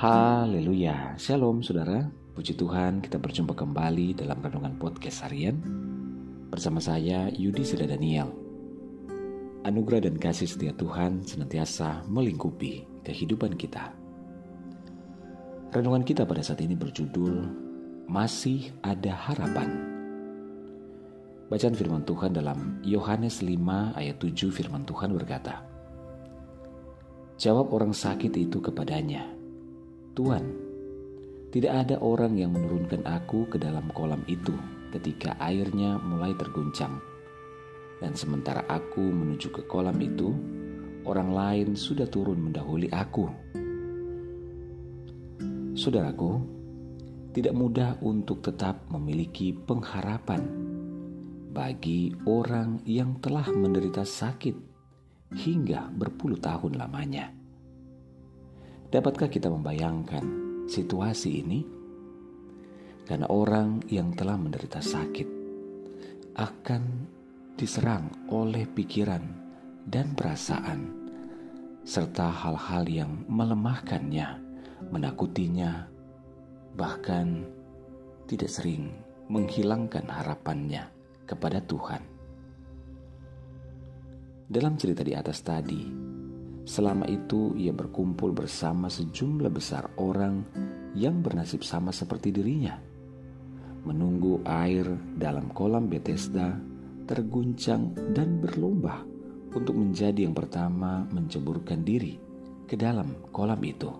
Haleluya, Shalom saudara. Puji Tuhan kita berjumpa kembali dalam Renungan Podcast Harian Bersama saya Yudi Seda Daniel. Anugerah dan kasih setia Tuhan senantiasa melingkupi kehidupan kita. Renungan kita pada saat ini berjudul Masih Ada Harapan. Bacaan firman Tuhan dalam Yohanes 5 ayat 7 firman Tuhan berkata Jawab orang sakit itu kepadanya, Tuhan, tidak ada orang yang menurunkan aku ke dalam kolam itu ketika airnya mulai terguncang. Dan sementara aku menuju ke kolam itu, orang lain sudah turun mendahului aku. Saudaraku, tidak mudah untuk tetap memiliki pengharapan bagi orang yang telah menderita sakit hingga berpuluh tahun lamanya. Dapatkah kita membayangkan situasi ini? Karena orang yang telah menderita sakit akan diserang oleh pikiran dan perasaan serta hal-hal yang melemahkannya, menakutinya, bahkan tidak sering menghilangkan harapannya kepada Tuhan. Dalam cerita di atas tadi, selama itu ia berkumpul bersama sejumlah besar orang yang bernasib sama seperti dirinya. Menunggu air dalam kolam Bethesda terguncang dan berlomba untuk menjadi yang pertama menceburkan diri ke dalam kolam itu.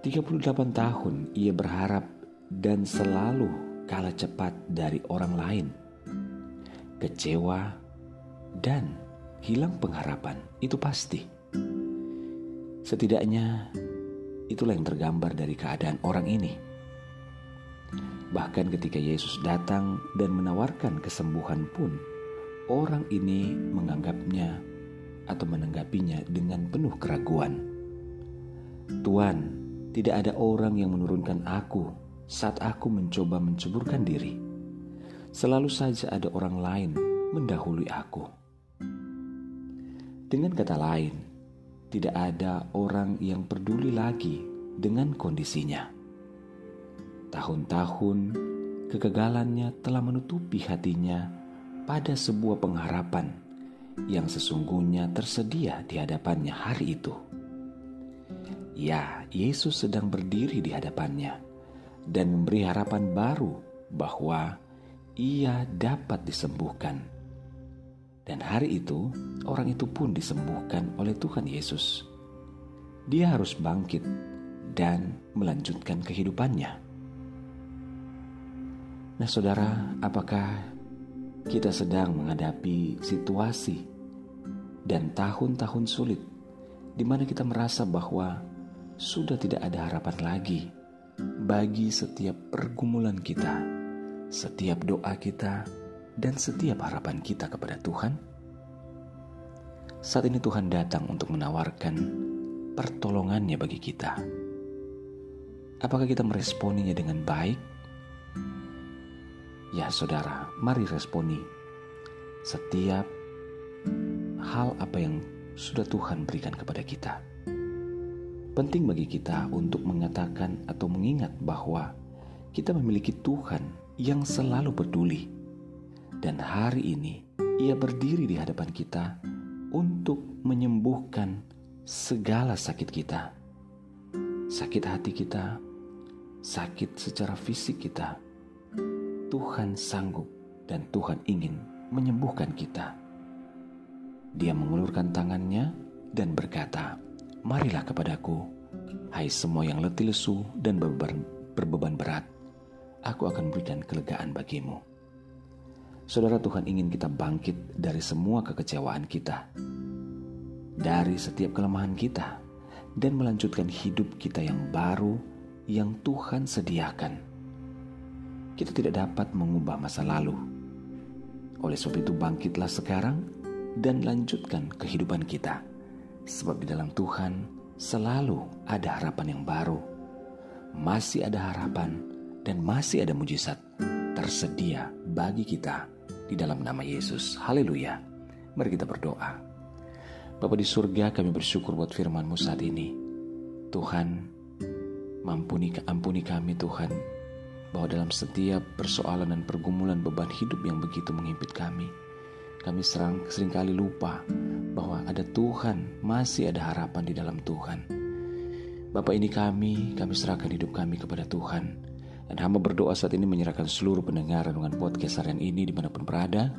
38 tahun ia berharap dan selalu kalah cepat dari orang lain kecewa, dan hilang pengharapan. Itu pasti. Setidaknya itulah yang tergambar dari keadaan orang ini. Bahkan ketika Yesus datang dan menawarkan kesembuhan pun, orang ini menganggapnya atau menanggapinya dengan penuh keraguan. Tuhan, tidak ada orang yang menurunkan aku saat aku mencoba menceburkan diri selalu saja ada orang lain mendahului aku. Dengan kata lain, tidak ada orang yang peduli lagi dengan kondisinya. Tahun-tahun kegagalannya telah menutupi hatinya pada sebuah pengharapan yang sesungguhnya tersedia di hadapannya hari itu. Ya, Yesus sedang berdiri di hadapannya dan memberi harapan baru bahwa ia dapat disembuhkan. Dan hari itu, orang itu pun disembuhkan oleh Tuhan Yesus. Dia harus bangkit dan melanjutkan kehidupannya. Nah, saudara, apakah kita sedang menghadapi situasi dan tahun-tahun sulit di mana kita merasa bahwa sudah tidak ada harapan lagi bagi setiap pergumulan kita? setiap doa kita dan setiap harapan kita kepada Tuhan? Saat ini Tuhan datang untuk menawarkan pertolongannya bagi kita. Apakah kita meresponinya dengan baik? Ya saudara, mari responi setiap hal apa yang sudah Tuhan berikan kepada kita. Penting bagi kita untuk mengatakan atau mengingat bahwa kita memiliki Tuhan yang selalu peduli. Dan hari ini ia berdiri di hadapan kita untuk menyembuhkan segala sakit kita. Sakit hati kita, sakit secara fisik kita. Tuhan sanggup dan Tuhan ingin menyembuhkan kita. Dia mengulurkan tangannya dan berkata, Marilah kepadaku, hai semua yang letih lesu dan berbeban, berat, aku akan berikan kelegaan bagimu. Saudara Tuhan ingin kita bangkit dari semua kekecewaan kita, dari setiap kelemahan kita, dan melanjutkan hidup kita yang baru yang Tuhan sediakan. Kita tidak dapat mengubah masa lalu. Oleh sebab itu bangkitlah sekarang dan lanjutkan kehidupan kita. Sebab di dalam Tuhan selalu ada harapan yang baru. Masih ada harapan dan masih ada mujizat tersedia bagi kita di dalam nama Yesus. Haleluya. Mari kita berdoa. Bapa di surga kami bersyukur buat firman-Mu saat ini. Tuhan, mampuni ampuni kami Tuhan, bahwa dalam setiap persoalan dan pergumulan beban hidup yang begitu menghimpit kami, kami serang sering kali lupa bahwa ada Tuhan, masih ada harapan di dalam Tuhan. Bapak ini kami, kami serahkan hidup kami kepada Tuhan. Dan hamba berdoa saat ini menyerahkan seluruh pendengar dengan podcast harian ini di mana pun berada,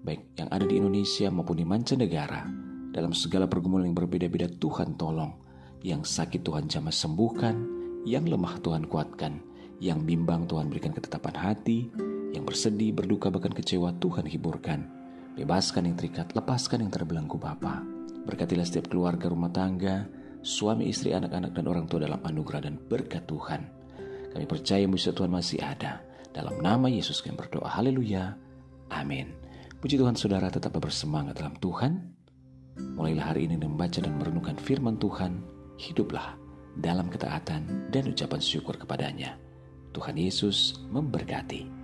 baik yang ada di Indonesia maupun di mancanegara, dalam segala pergumulan yang berbeda-beda Tuhan tolong, yang sakit Tuhan jamah sembuhkan, yang lemah Tuhan kuatkan, yang bimbang Tuhan berikan ketetapan hati, yang bersedih, berduka, bahkan kecewa Tuhan hiburkan. Bebaskan yang terikat, lepaskan yang terbelenggu Bapa. Berkatilah setiap keluarga rumah tangga, suami, istri, anak-anak, dan orang tua dalam anugerah dan berkat Tuhan. Kami percaya mujizat Tuhan masih ada. Dalam nama Yesus kami berdoa. Haleluya. Amin. Puji Tuhan saudara tetap bersemangat dalam Tuhan. Mulailah hari ini membaca dan merenungkan firman Tuhan. Hiduplah dalam ketaatan dan ucapan syukur kepadanya. Tuhan Yesus memberkati.